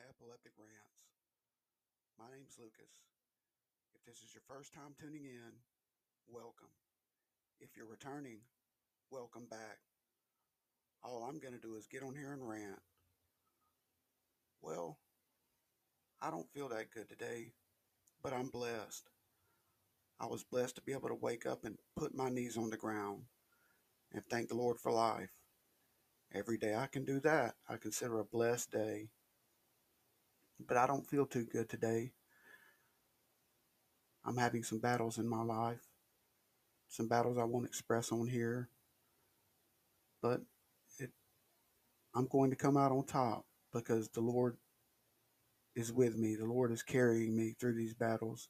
to Epileptic Rants. My name's Lucas. If this is your first time tuning in, welcome. If you're returning, welcome back. All I'm going to do is get on here and rant. Well, I don't feel that good today, but I'm blessed. I was blessed to be able to wake up and put my knees on the ground and thank the Lord for life. Every day I can do that, I consider a blessed day. But I don't feel too good today. I'm having some battles in my life, some battles I won't express on here. But it, I'm going to come out on top because the Lord is with me. The Lord is carrying me through these battles.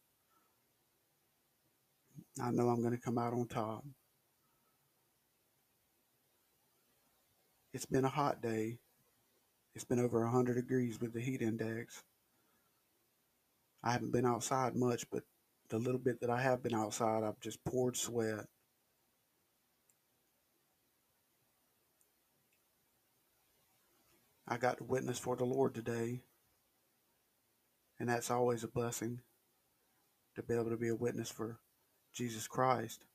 I know I'm going to come out on top. It's been a hot day. It's been over 100 degrees with the heat index. I haven't been outside much, but the little bit that I have been outside, I've just poured sweat. I got to witness for the Lord today, and that's always a blessing to be able to be a witness for Jesus Christ,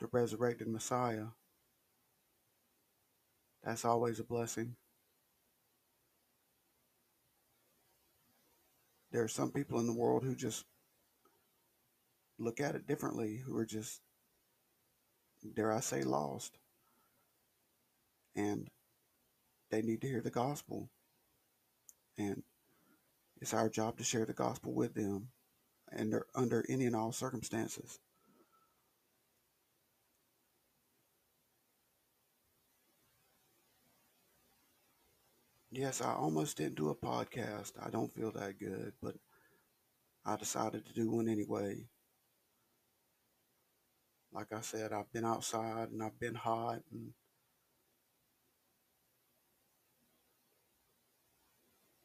the resurrected Messiah. That's always a blessing. There are some people in the world who just look at it differently, who are just, dare I say, lost. And they need to hear the gospel. And it's our job to share the gospel with them and under any and all circumstances. Yes, I almost didn't do a podcast. I don't feel that good, but I decided to do one anyway. Like I said, I've been outside and I've been hot and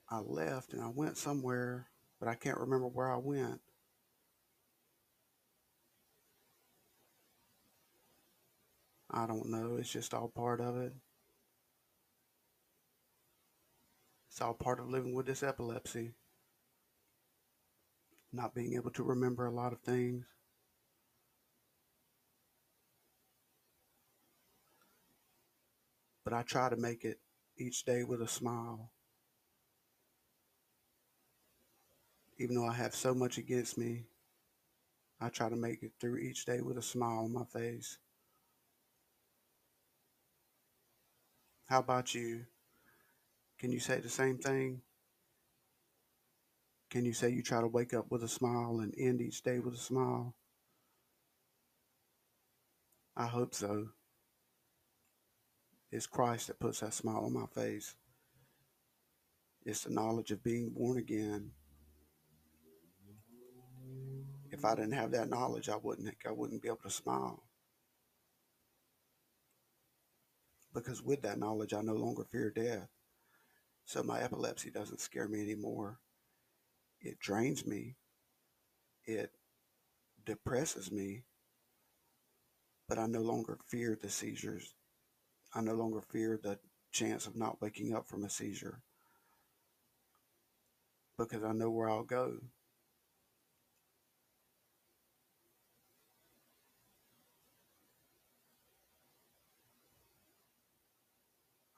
I left and I went somewhere, but I can't remember where I went. I don't know. It's just all part of it. It's all part of living with this epilepsy. Not being able to remember a lot of things. But I try to make it each day with a smile. Even though I have so much against me, I try to make it through each day with a smile on my face. How about you? Can you say the same thing? Can you say you try to wake up with a smile and end each day with a smile? I hope so. It's Christ that puts that smile on my face. It's the knowledge of being born again. If I didn't have that knowledge, I wouldn't I wouldn't be able to smile. Because with that knowledge, I no longer fear death. So my epilepsy doesn't scare me anymore. It drains me. It depresses me. But I no longer fear the seizures. I no longer fear the chance of not waking up from a seizure. Because I know where I'll go.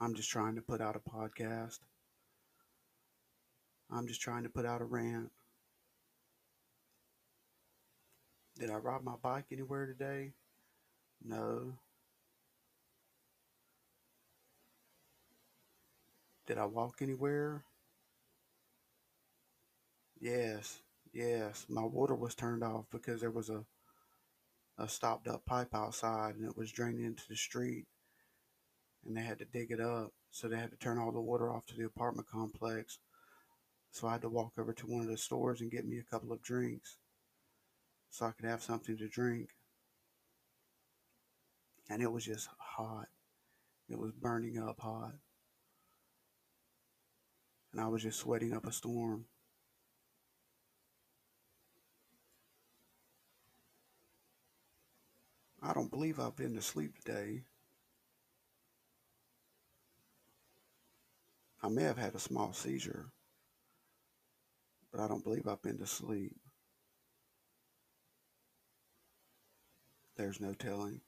I'm just trying to put out a podcast. I'm just trying to put out a rant. Did I ride my bike anywhere today? No. Did I walk anywhere? Yes, yes. My water was turned off because there was a a stopped up pipe outside and it was draining into the street and they had to dig it up. So they had to turn all the water off to the apartment complex. So I had to walk over to one of the stores and get me a couple of drinks so I could have something to drink. And it was just hot. It was burning up hot. And I was just sweating up a storm. I don't believe I've been to sleep today. I may have had a small seizure, but I don't believe I've been to sleep. There's no telling.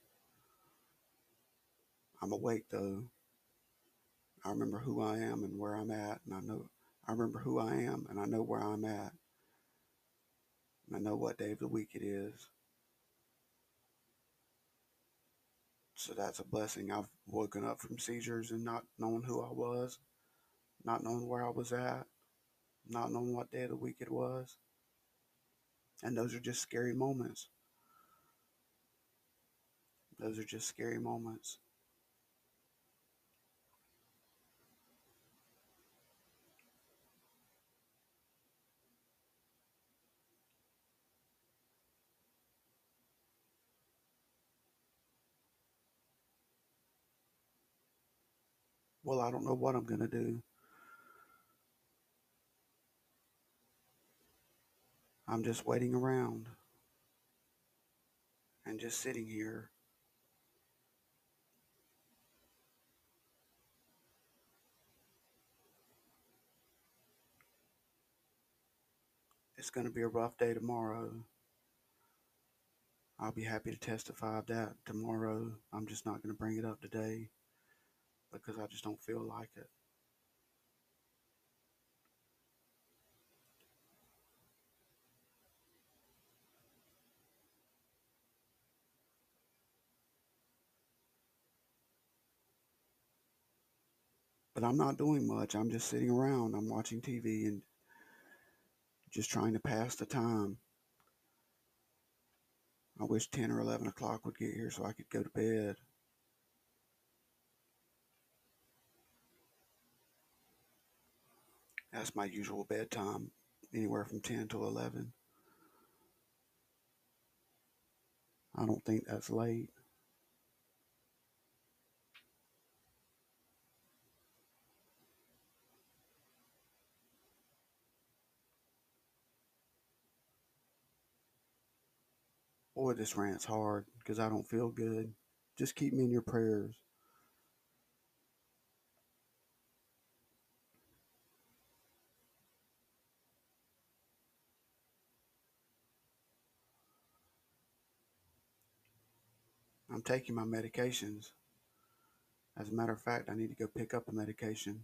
I'm awake though. I remember who I am and where I'm at, and I know I remember who I am and I know where I'm at. And I know what day of the week it is. So that's a blessing. I've woken up from seizures and not knowing who I was, not knowing where I was at, not knowing what day of the week it was. And those are just scary moments. Those are just scary moments. Well, I don't know what I'm going to do. I'm just waiting around and just sitting here. It's going to be a rough day tomorrow. I'll be happy to testify of that tomorrow. I'm just not going to bring it up today because I just don't feel like it. But I'm not doing much. I'm just sitting around. I'm watching TV and just trying to pass the time. I wish 10 or 11 o'clock would get here so I could go to bed. That's my usual bedtime, anywhere from 10 to 11. I don't think that's late. Boy, this rant's hard because I don't feel good. Just keep me in your prayers. I'm taking my medications. As a matter of fact, I need to go pick up a medication.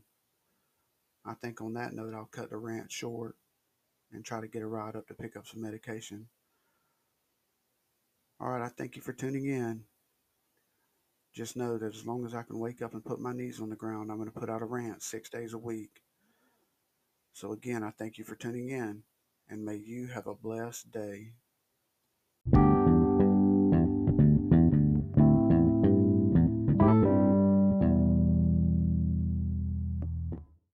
I think on that note, I'll cut the rant short and try to get a ride up to pick up some medication. All right, I thank you for tuning in. Just know that as long as I can wake up and put my knees on the ground, I'm going to put out a rant six days a week. So, again, I thank you for tuning in, and may you have a blessed day.